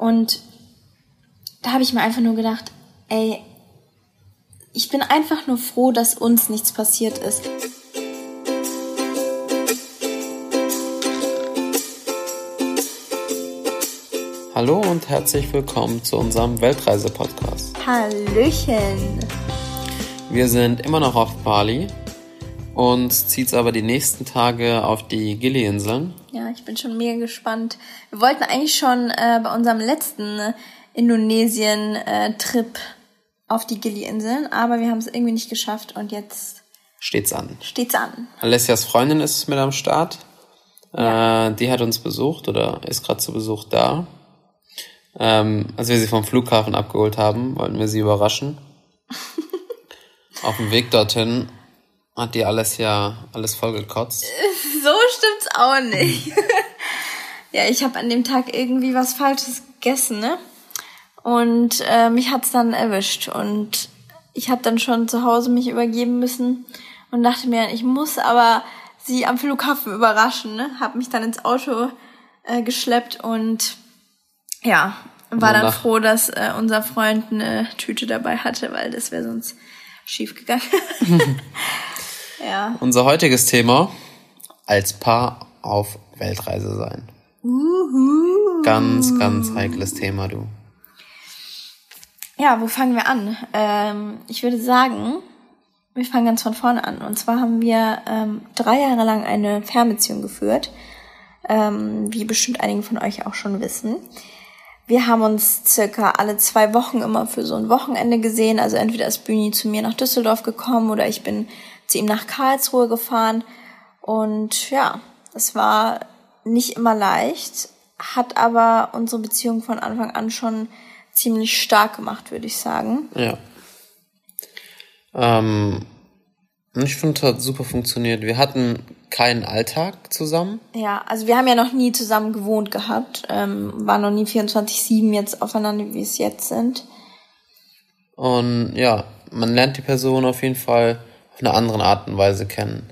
Und da habe ich mir einfach nur gedacht, ey, ich bin einfach nur froh, dass uns nichts passiert ist. Hallo und herzlich willkommen zu unserem Weltreise-Podcast. Hallöchen! Wir sind immer noch auf Bali. Uns zieht es aber die nächsten Tage auf die Gili-Inseln. Ja, ich bin schon mega gespannt. Wir wollten eigentlich schon äh, bei unserem letzten Indonesien-Trip auf die Gili-Inseln, aber wir haben es irgendwie nicht geschafft und jetzt steht's an. Steht's an. Alessias Freundin ist mit am Start. Ja. Äh, die hat uns besucht oder ist gerade zu Besuch da. Ähm, als wir sie vom Flughafen abgeholt haben, wollten wir sie überraschen. Auf dem Weg dorthin hat die alles ja alles vollgekotzt. So stimmt's auch nicht. ja, ich habe an dem Tag irgendwie was Falsches gegessen, ne? Und äh, mich hat's dann erwischt und ich habe dann schon zu Hause mich übergeben müssen und dachte mir, ich muss aber sie am Flughafen überraschen, ne? Hab mich dann ins Auto äh, geschleppt und ja, war dann froh, dass äh, unser Freund eine Tüte dabei hatte, weil das wäre sonst schief gegangen. ja. Unser heutiges Thema als Paar auf Weltreise sein. Uhu. Ganz, ganz heikles Thema, du. Ja, wo fangen wir an? Ähm, ich würde sagen, wir fangen ganz von vorne an. Und zwar haben wir ähm, drei Jahre lang eine Fernbeziehung geführt, ähm, wie bestimmt einige von euch auch schon wissen. Wir haben uns circa alle zwei Wochen immer für so ein Wochenende gesehen. Also entweder ist Bühni zu mir nach Düsseldorf gekommen oder ich bin zu ihm nach Karlsruhe gefahren. Und ja, es war nicht immer leicht, hat aber unsere Beziehung von Anfang an schon ziemlich stark gemacht, würde ich sagen. Ja. Ähm, ich finde, es hat super funktioniert. Wir hatten keinen Alltag zusammen. Ja, also wir haben ja noch nie zusammen gewohnt gehabt, ähm, waren noch nie 24-7 jetzt aufeinander, wie es jetzt sind. Und ja, man lernt die Person auf jeden Fall auf eine andere Art und Weise kennen.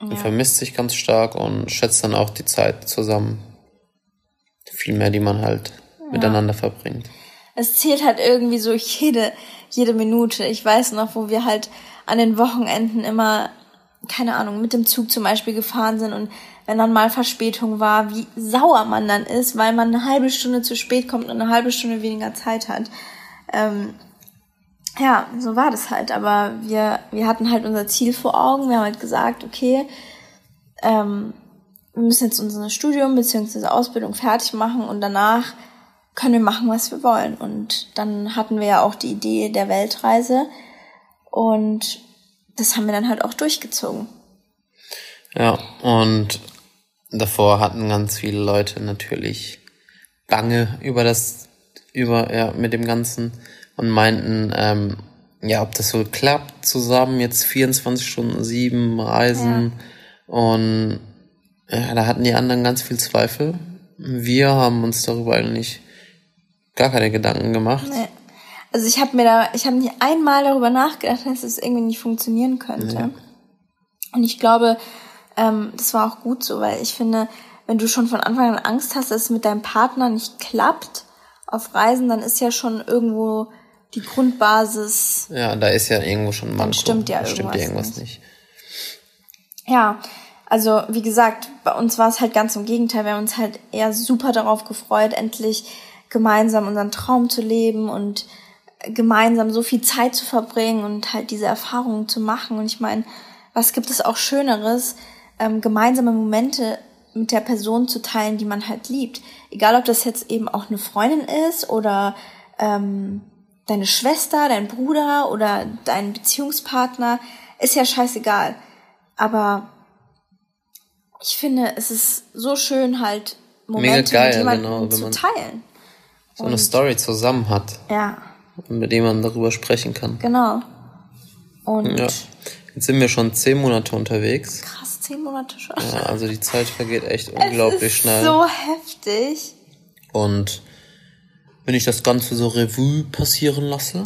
Man ja. vermisst sich ganz stark und schätzt dann auch die Zeit zusammen. Viel mehr, die man halt ja. miteinander verbringt. Es zählt halt irgendwie so jede, jede Minute. Ich weiß noch, wo wir halt an den Wochenenden immer, keine Ahnung, mit dem Zug zum Beispiel gefahren sind und wenn dann mal Verspätung war, wie sauer man dann ist, weil man eine halbe Stunde zu spät kommt und eine halbe Stunde weniger Zeit hat. Ähm, ja, so war das halt. Aber wir, wir hatten halt unser Ziel vor Augen. Wir haben halt gesagt, okay, ähm, wir müssen jetzt unser Studium bzw. Ausbildung fertig machen und danach können wir machen, was wir wollen. Und dann hatten wir ja auch die Idee der Weltreise. Und das haben wir dann halt auch durchgezogen. Ja, und davor hatten ganz viele Leute natürlich Bange über das, über, ja, mit dem Ganzen und meinten, ähm, ja, ob das so klappt, zusammen jetzt 24 Stunden, sieben Reisen. Ja. Und ja, da hatten die anderen ganz viel Zweifel. Wir haben uns darüber eigentlich gar keine Gedanken gemacht. Nee. Also ich habe mir da, ich habe nicht einmal darüber nachgedacht, dass es irgendwie nicht funktionieren könnte. Ja. Und ich glaube, ähm, das war auch gut so, weil ich finde, wenn du schon von Anfang an Angst hast, dass es mit deinem Partner nicht klappt auf Reisen, dann ist ja schon irgendwo die Grundbasis. Ja, da ist ja irgendwo schon ein Manko. Dann stimmt ja irgendwas, stimmt irgendwas nicht. nicht. Ja, also wie gesagt, bei uns war es halt ganz im Gegenteil. Wir haben uns halt eher super darauf gefreut, endlich gemeinsam unseren Traum zu leben und gemeinsam so viel Zeit zu verbringen und halt diese Erfahrungen zu machen. Und ich meine, was gibt es auch Schöneres, ähm, gemeinsame Momente mit der Person zu teilen, die man halt liebt. Egal, ob das jetzt eben auch eine Freundin ist oder ähm, deine Schwester, dein Bruder oder dein Beziehungspartner, ist ja scheißegal. Aber ich finde, es ist so schön, halt Momente geil, mit jemandem genau, zu teilen. So eine Story zusammen hat. Ja mit dem man darüber sprechen kann. Genau. Und ja. Jetzt sind wir schon zehn Monate unterwegs. Krass, zehn Monate schon. Ja, also die Zeit vergeht echt unglaublich es ist schnell. So heftig. Und wenn ich das Ganze so Revue passieren lasse.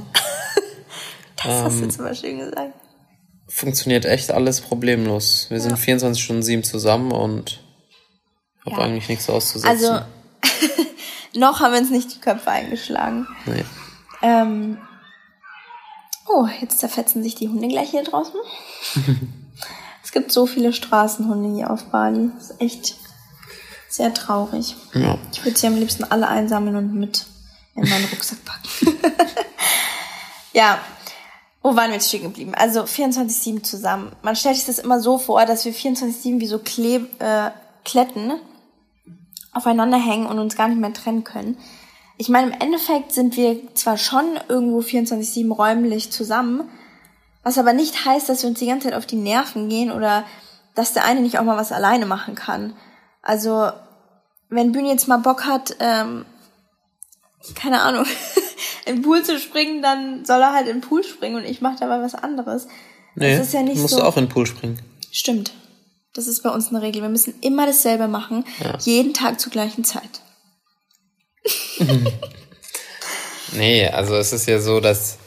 das ähm, hast du ähm, zum Beispiel gesagt. Funktioniert echt alles problemlos. Wir ja. sind 24 Stunden sieben zusammen und habe ja. eigentlich nichts auszusetzen. Also Noch haben wir uns nicht die Köpfe eingeschlagen. Nee. Ähm, oh, jetzt zerfetzen sich die Hunde gleich hier draußen. es gibt so viele Straßenhunde hier auf Bali. Das ist echt sehr traurig. Ja. Ich würde sie am liebsten alle einsammeln und mit in meinen Rucksack packen. ja, wo waren wir jetzt stehen geblieben? Also 24-7 zusammen. Man stellt sich das immer so vor, dass wir 24-7 wie so Kleb äh, Kletten aufeinander hängen und uns gar nicht mehr trennen können. Ich meine, im Endeffekt sind wir zwar schon irgendwo 24-7 räumlich zusammen, was aber nicht heißt, dass wir uns die ganze Zeit auf die Nerven gehen oder dass der eine nicht auch mal was alleine machen kann. Also, wenn Bühne jetzt mal Bock hat, ähm, keine Ahnung, im Pool zu springen, dann soll er halt im Pool springen und ich mache dabei was anderes. Nee, das ist ja nicht musst so. auch in den Pool springen. Stimmt. Das ist bei uns eine Regel. Wir müssen immer dasselbe machen, ja. jeden Tag zur gleichen Zeit. nee, also es ist ja so, dass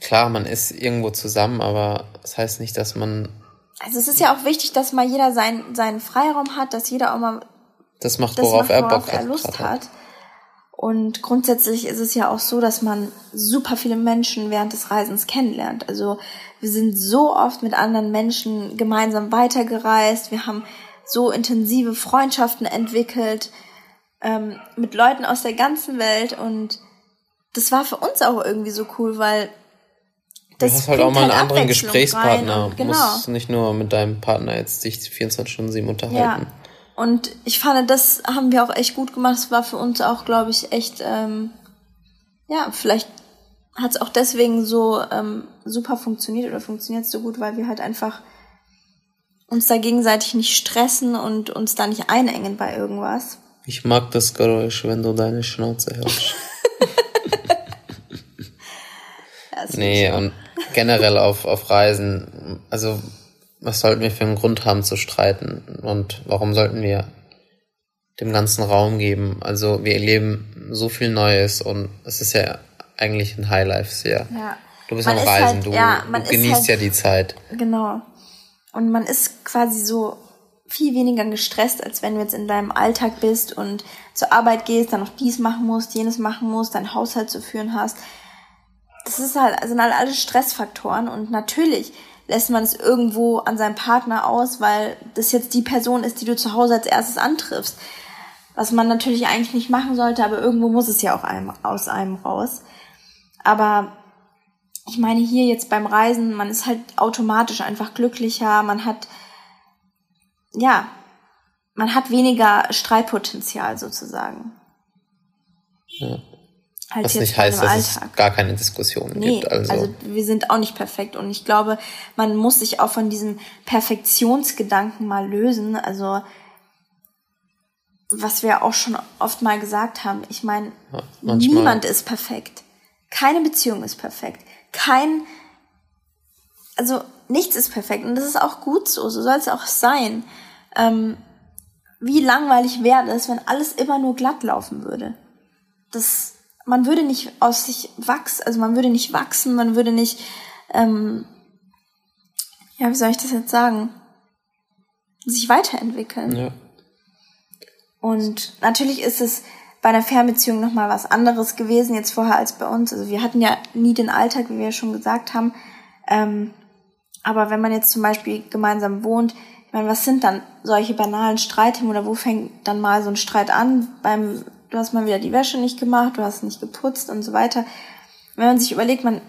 klar, man ist irgendwo zusammen, aber das heißt nicht, dass man. Also es ist ja auch wichtig, dass mal jeder seinen, seinen Freiraum hat, dass jeder auch mal das macht, worauf das macht, worauf er Bock er Lust hat. hat. Und grundsätzlich ist es ja auch so, dass man super viele Menschen während des Reisens kennenlernt. Also wir sind so oft mit anderen Menschen gemeinsam weitergereist. Wir haben so intensive Freundschaften entwickelt ähm, mit Leuten aus der ganzen Welt. Und das war für uns auch irgendwie so cool, weil das du hast halt auch mal einen halt anderen Gesprächspartner. Genau. Du musst nicht nur mit deinem Partner jetzt dich 24 Stunden sieben unterhalten. Ja. Und ich fand, das haben wir auch echt gut gemacht. Es war für uns auch, glaube ich, echt, ähm, ja, vielleicht hat es auch deswegen so ähm, super funktioniert oder funktioniert so gut, weil wir halt einfach uns da gegenseitig nicht stressen und uns da nicht einengen bei irgendwas. Ich mag das Geräusch, wenn du deine Schnauze hältst. ja, nee, und generell auf, auf Reisen, also was sollten wir für einen Grund haben zu streiten und warum sollten wir dem ganzen Raum geben? Also wir erleben so viel Neues und es ist ja eigentlich ein Highlife sehr. Ja. Du bist man am Reisen, halt, du, ja, du genießt halt, ja die Zeit. Genau. Und man ist quasi so viel weniger gestresst, als wenn du jetzt in deinem Alltag bist und zur Arbeit gehst, dann noch dies machen musst, jenes machen musst, deinen Haushalt zu führen hast. Das ist halt, sind halt alles Stressfaktoren und natürlich lässt man es irgendwo an seinem Partner aus, weil das jetzt die Person ist, die du zu Hause als erstes antriffst. Was man natürlich eigentlich nicht machen sollte, aber irgendwo muss es ja auch einem, aus einem raus. Aber ich meine hier jetzt beim Reisen, man ist halt automatisch einfach glücklicher, man hat, ja, man hat weniger Streitpotenzial sozusagen. Ja. Als Was nicht heißt, dass Alltag. es gar keine Diskussionen nee, gibt. Also. also wir sind auch nicht perfekt und ich glaube, man muss sich auch von diesem Perfektionsgedanken mal lösen. Also was wir auch schon oft mal gesagt haben. Ich meine, ja, niemand ist perfekt. Keine Beziehung ist perfekt. Kein, also nichts ist perfekt und das ist auch gut so. So soll es auch sein. Ähm, wie langweilig wäre es, wenn alles immer nur glatt laufen würde? Das man würde nicht aus sich wachsen, also man würde nicht wachsen, man würde nicht, ähm, ja, wie soll ich das jetzt sagen, sich weiterentwickeln. Ja. Und natürlich ist es bei einer Fernbeziehung nochmal was anderes gewesen jetzt vorher als bei uns. Also wir hatten ja nie den Alltag, wie wir ja schon gesagt haben. Ähm, aber wenn man jetzt zum Beispiel gemeinsam wohnt, ich meine, was sind dann solche banalen Streitthemen oder wo fängt dann mal so ein Streit an? Beim du hast mal wieder die Wäsche nicht gemacht, du hast nicht geputzt und so weiter. Wenn man sich überlegt, man,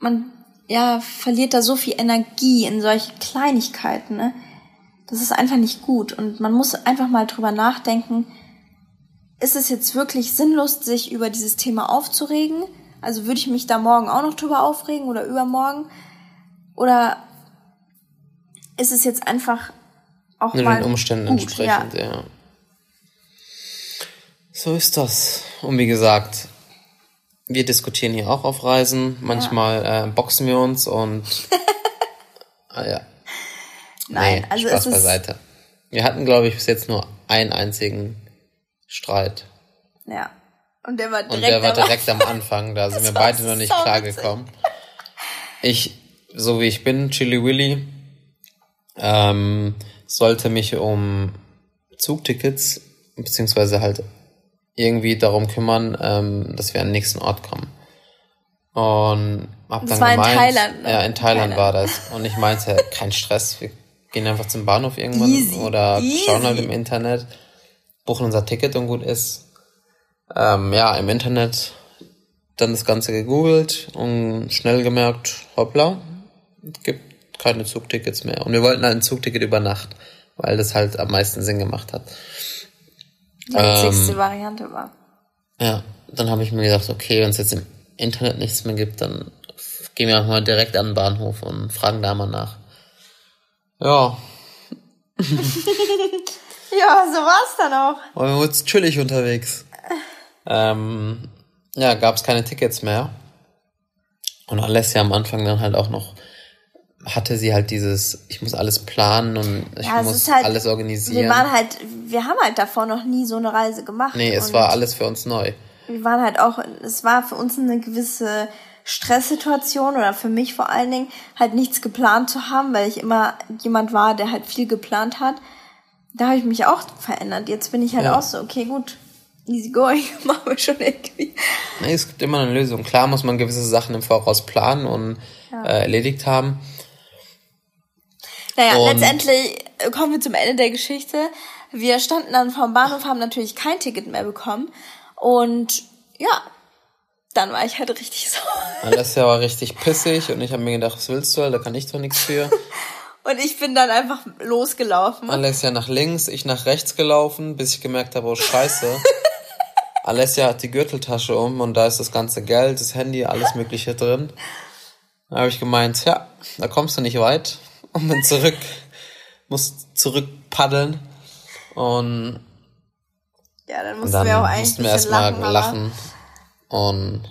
man, ja, verliert da so viel Energie in solche Kleinigkeiten, ne? Das ist einfach nicht gut. Und man muss einfach mal drüber nachdenken, ist es jetzt wirklich sinnlos, sich über dieses Thema aufzuregen? Also würde ich mich da morgen auch noch drüber aufregen oder übermorgen? Oder ist es jetzt einfach auch Nur mal den Umständen gut, entsprechend, ja. ja. So ist das. Und wie gesagt, wir diskutieren hier auch auf Reisen. Manchmal ja. äh, boxen wir uns und ah, ja. Nein, nee, also Spaß es beiseite. Wir hatten, glaube ich, bis jetzt nur einen einzigen Streit. Ja. Und der war direkt, und der war direkt am Anfang. Da sind wir beide noch nicht so klargekommen. Ich, so wie ich bin, Chili Willy, ähm, sollte mich um Zugtickets beziehungsweise halt irgendwie darum kümmern, ähm, dass wir an den nächsten Ort kommen. Und hab Das dann war in gemeint, Thailand, ne? Ja, in Thailand Thailand. war das. Und ich meinte, kein Stress, wir gehen einfach zum Bahnhof irgendwann Easy, oder schauen halt easy. im Internet, buchen unser Ticket und gut ist. Ähm, ja, im Internet dann das Ganze gegoogelt und schnell gemerkt, hoppla, es gibt keine Zugtickets mehr. Und wir wollten halt ein Zugticket über Nacht, weil das halt am meisten Sinn gemacht hat. Die Ähm, witzigste Variante war. Ja, dann habe ich mir gedacht, okay, wenn es jetzt im Internet nichts mehr gibt, dann gehen wir auch mal direkt an den Bahnhof und fragen da mal nach. Ja, Ja, so war's dann auch. und wir wurden chillig unterwegs. Ähm, ja, gab es keine Tickets mehr. Und Alessia am Anfang dann halt auch noch, hatte sie halt dieses, ich muss alles planen und ich Ja, muss halt, alles organisieren. Wir waren halt, wir haben halt davor noch nie so eine Reise gemacht. nee, es war alles für uns neu. Wir waren halt auch, es war für uns eine gewisse Stresssituation oder für mich vor allen Dingen halt nichts geplant zu haben, weil ich immer jemand war, der halt viel geplant hat. Da habe ich mich auch verändert. Jetzt bin ich halt Ja. auch so, okay, gut, easy going, machen wir schon irgendwie. Nee, es gibt immer eine Lösung. Klar muss man gewisse Sachen im Voraus planen und äh, erledigt haben. Naja, Und- letztendlich äh, kommen wir zum Ende der Geschichte. Wir standen dann vom Bahnhof, haben natürlich kein Ticket mehr bekommen. Und ja, dann war ich halt richtig sauer. Alessia war richtig pissig und ich habe mir gedacht, was willst du, da kann ich doch nichts für. Und ich bin dann einfach losgelaufen. Alessia nach links, ich nach rechts gelaufen, bis ich gemerkt habe, oh scheiße. Alessia hat die Gürteltasche um und da ist das ganze Geld, das Handy, alles mögliche drin. Da habe ich gemeint, ja, da kommst du nicht weit. Und bin zurück, muss zurück paddeln. Und Ja, dann mussten dann wir auch eigentlich mussten wir erstmal lachen. lachen und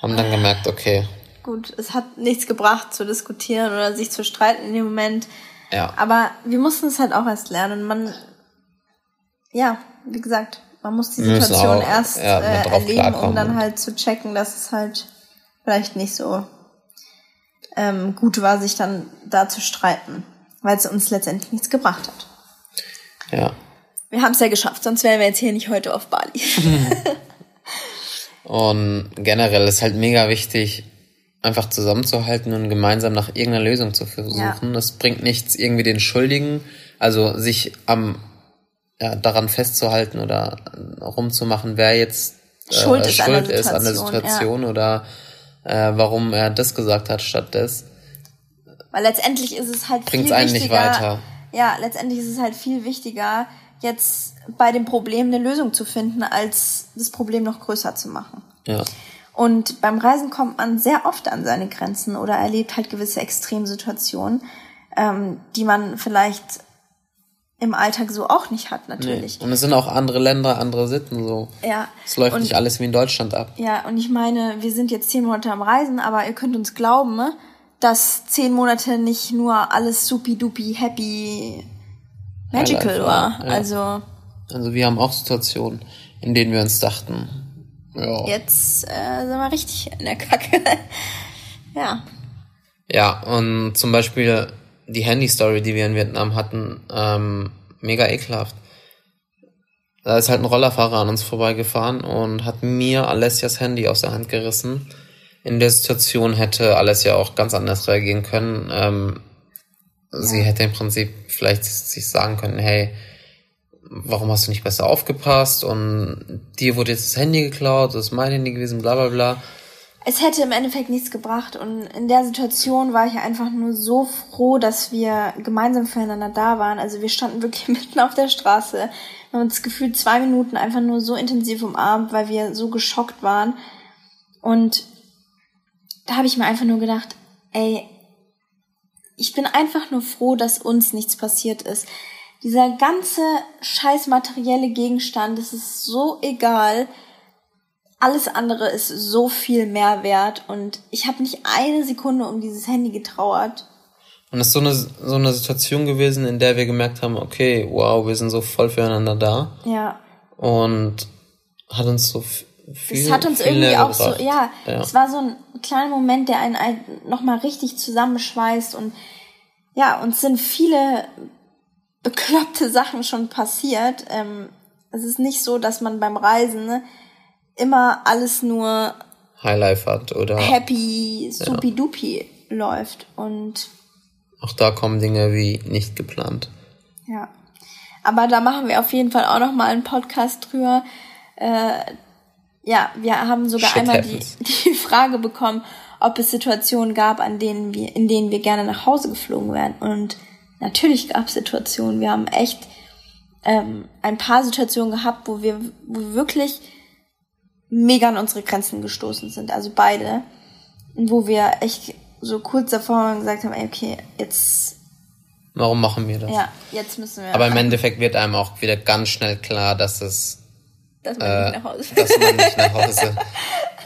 haben dann gemerkt, okay, Gut, es hat nichts gebracht zu diskutieren oder sich zu streiten in dem Moment. ja. Aber wir mussten es halt auch erst lernen. Man, ja, wie gesagt, man muss die Situation auch, erst ja, äh, erleben, um dann halt zu checken, dass es halt vielleicht nicht so ähm, gut war, sich dann da zu streiten, weil es uns letztendlich nichts gebracht hat. Ja. Wir haben es ja geschafft, sonst wären wir jetzt hier nicht heute auf Bali. Und generell ist halt mega wichtig, einfach zusammenzuhalten und gemeinsam nach irgendeiner Lösung zu versuchen. Es bringt nichts, irgendwie den Schuldigen, also sich am ja, daran festzuhalten oder rumzumachen, wer jetzt äh, Schuld ist an der schuld ist an der Situation, Situation oder äh, warum er das gesagt hat statt des. Weil letztendlich ist es halt Bringt's viel einen nicht wichtiger. weiter. Ja, letztendlich ist es halt viel wichtiger, jetzt bei dem Problem eine Lösung zu finden, als das Problem noch größer zu machen. Ja. Und beim Reisen kommt man sehr oft an seine Grenzen oder erlebt halt gewisse Extremsituationen, ähm, die man vielleicht im Alltag so auch nicht hat, natürlich. Und es sind auch andere Länder, andere Sitten so. Ja. Es läuft und, nicht alles wie in Deutschland ab. Ja, und ich meine, wir sind jetzt zehn Monate am Reisen, aber ihr könnt uns glauben, dass zehn Monate nicht nur alles supi-dupi, happy, magical Highlight war. war, ja. Also Also wir haben auch Situationen, in denen wir uns dachten, ja. jetzt äh, sind wir richtig in der Kacke. ja. Ja, und zum Beispiel die Handy-Story, die wir in Vietnam hatten, ähm, mega ekelhaft. Da ist halt ein Rollerfahrer an uns vorbeigefahren und hat mir Alessias Handy aus der Hand gerissen. In der Situation hätte Alessia auch ganz anders reagieren können. Ähm, Sie hätte im Prinzip vielleicht sich sagen können, hey, warum hast du nicht besser aufgepasst? Und dir wurde jetzt das Handy geklaut, das ist mein Handy gewesen, bla bla bla. Es hätte im Endeffekt nichts gebracht und in der Situation war ich einfach nur so froh, dass wir gemeinsam füreinander da waren. Also wir standen wirklich mitten auf der Straße, wir haben uns gefühlt zwei Minuten einfach nur so intensiv umarmt, weil wir so geschockt waren. Und da habe ich mir einfach nur gedacht, ey, ich bin einfach nur froh, dass uns nichts passiert ist. Dieser ganze scheiß materielle Gegenstand, das ist so egal. Alles andere ist so viel mehr wert und ich habe nicht eine Sekunde um dieses Handy getrauert. Und es ist so eine, so eine Situation gewesen, in der wir gemerkt haben, okay, wow, wir sind so voll füreinander da. Ja. Und hat uns so viel Es hat uns irgendwie auch gebracht. so, ja, ja. es war so ein kleiner Moment, der einen ein- nochmal richtig zusammenschweißt und ja, uns sind viele bekloppte Sachen schon passiert. Ähm, es ist nicht so, dass man beim Reisen ne, immer alles nur Highlife hat oder happy, supi-dupi läuft. Und auch da kommen Dinge wie nicht geplant. ja. Aber da machen wir auf jeden Fall auch noch mal einen Podcast drüber. Äh, ja, wir haben sogar Shit einmal die, die Frage bekommen, ob es Situationen gab, an denen wir, in denen wir gerne nach Hause geflogen wären. Und natürlich gab es Situationen. Wir haben echt ähm, ein paar Situationen gehabt, wo wir, wo wir wirklich mega an unsere Grenzen gestoßen sind. Also beide. Und wo wir echt so kurz davor waren und gesagt haben, ey, okay, jetzt, Warum machen wir das? ja, jetzt müssen wir. Aber im Endeffekt wird einem auch wieder ganz schnell klar, dass es dass man äh, nicht nach Hause dass man nicht nach Hause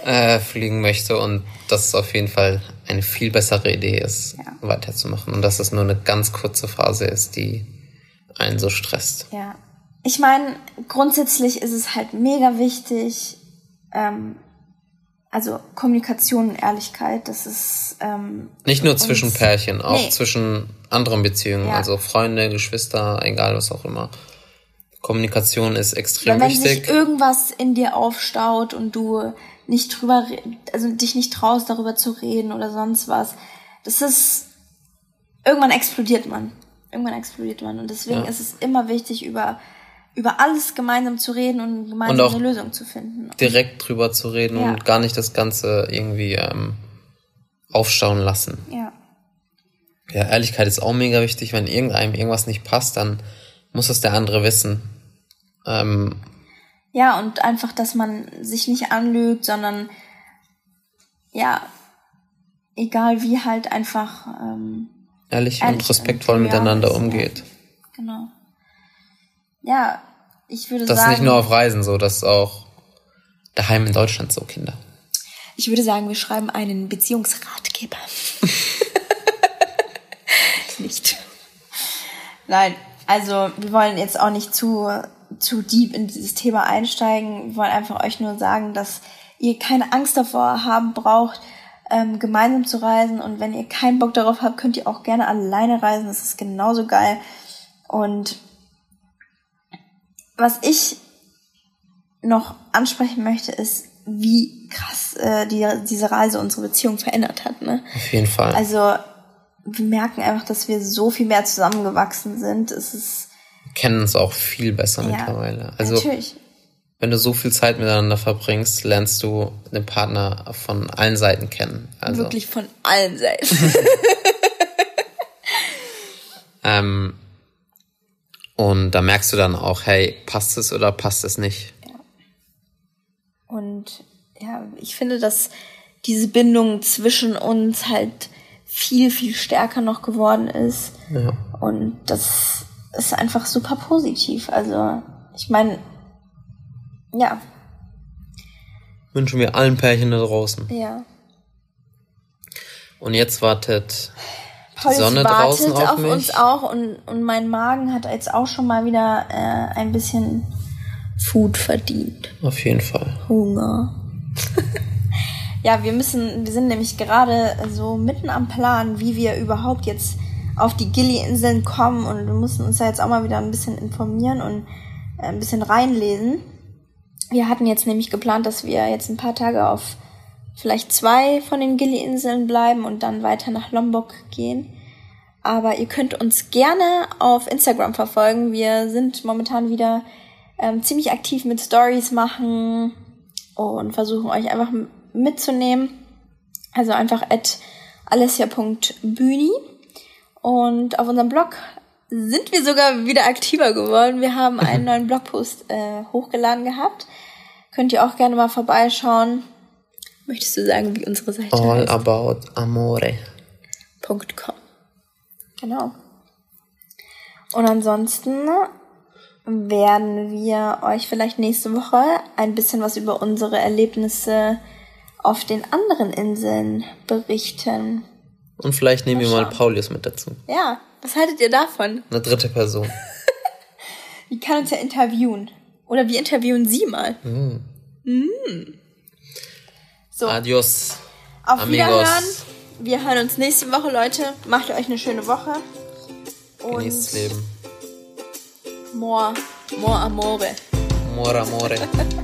äh, fliegen möchte und dass es auf jeden Fall eine viel bessere Idee ist, Ja. weiterzumachen und dass es nur eine ganz kurze Phase ist, die einen so stresst. Ja. Ich meine, grundsätzlich ist es halt mega wichtig, ähm, also Kommunikation und Ehrlichkeit, das ist ähm, Nicht nur zwischen Pärchen, auch Nee. zwischen anderen Beziehungen, Ja. also Freunde, Geschwister, egal was auch immer. Kommunikation ist extrem Weil wenn wichtig. sich irgendwas in dir aufstaut und du nicht drüber, also dich nicht traust, darüber zu reden oder sonst was, das ist, irgendwann explodiert man. Irgendwann explodiert man. Und deswegen Ja. ist es immer wichtig, über, über alles gemeinsam zu reden und gemeinsam Und eine Lösung zu finden. direkt drüber zu reden Ja. und gar nicht das Ganze irgendwie ähm, aufstauen lassen. Ja. Ja, Ehrlichkeit ist auch mega wichtig. Wenn irgendeinem irgendwas nicht passt, dann muss es der andere wissen. Ähm, Ja, und einfach, dass man sich nicht anlügt, sondern ja, egal wie halt einfach, ähm, ehrlich, Ehrlich und respektvoll und miteinander ja, umgeht. genau. Ja, ich würde Das ist sagen. nicht nur auf Reisen so, das ist auch daheim in Deutschland so, Kinder. Ich würde sagen, wir schreiben einen Beziehungsratgeber. nicht. Nein, also wir wollen jetzt auch nicht zu, zu deep in dieses Thema einsteigen. Wir wollen einfach euch nur sagen, dass ihr keine Angst davor haben braucht, ähm, gemeinsam zu reisen. Und wenn ihr keinen Bock darauf habt, könnt ihr auch gerne alleine reisen. Das ist genauso geil. Und was ich noch ansprechen möchte, ist, wie krass äh, die, diese Reise unsere Beziehung verändert hat. Ne? Auf jeden Fall. Also wir merken einfach, dass wir so viel mehr zusammengewachsen sind. Es ist Wir kennen uns auch viel besser ja, mittlerweile. Also natürlich. wenn du so viel Zeit miteinander verbringst, lernst du den Partner von allen Seiten kennen. Also, Wirklich von allen Seiten. Ähm, und da merkst du dann auch, hey, passt es oder passt es nicht? Und ja, ich finde, dass diese Bindung zwischen uns halt viel, viel stärker noch geworden ist. Ja. Und das ist einfach super positiv. Also, ich meine, ja, Wünschen wir allen Pärchen da draußen. ja. Und jetzt wartet Die Sonne wartet draußen auf, auf uns auch und, und mein Magen hat jetzt auch schon mal wieder äh, ein bisschen Food verdient. Auf jeden Fall. Hunger. ja, wir müssen, wir sind nämlich gerade so mitten am Plan, wie wir überhaupt jetzt auf die Gili-Inseln kommen und wir mussten uns da jetzt auch mal wieder ein bisschen informieren und äh, ein bisschen reinlesen. Wir hatten jetzt nämlich geplant, dass wir jetzt ein paar Tage auf vielleicht zwei von den Gili-Inseln bleiben und dann weiter nach Lombok gehen. Aber ihr könnt uns gerne auf Instagram verfolgen. Wir sind momentan wieder ähm, ziemlich aktiv mit Stories machen und versuchen euch einfach mitzunehmen. Also einfach at alessia.bühni. Und auf unserem Blog sind wir sogar wieder aktiver geworden. Wir haben einen neuen Blogpost äh, hochgeladen gehabt. Könnt ihr auch gerne mal vorbeischauen. Möchtest du sagen, wie unsere Seite All heißt? about amore. .com. Genau. Und ansonsten werden wir euch vielleicht nächste Woche ein bisschen was über unsere Erlebnisse auf den anderen Inseln berichten. Und vielleicht nehmen wir Mal. Paulius mit dazu. Ja, was haltet ihr davon? Eine dritte Person. Die kann uns ja interviewen. Oder wir interviewen sie mal. Mm. So, Adios. auf amigos. Wiederhören. Wir hören uns nächste Woche, Leute. Macht euch eine schöne Woche. Und Genießt Leben. more, more amore. Amore, amore.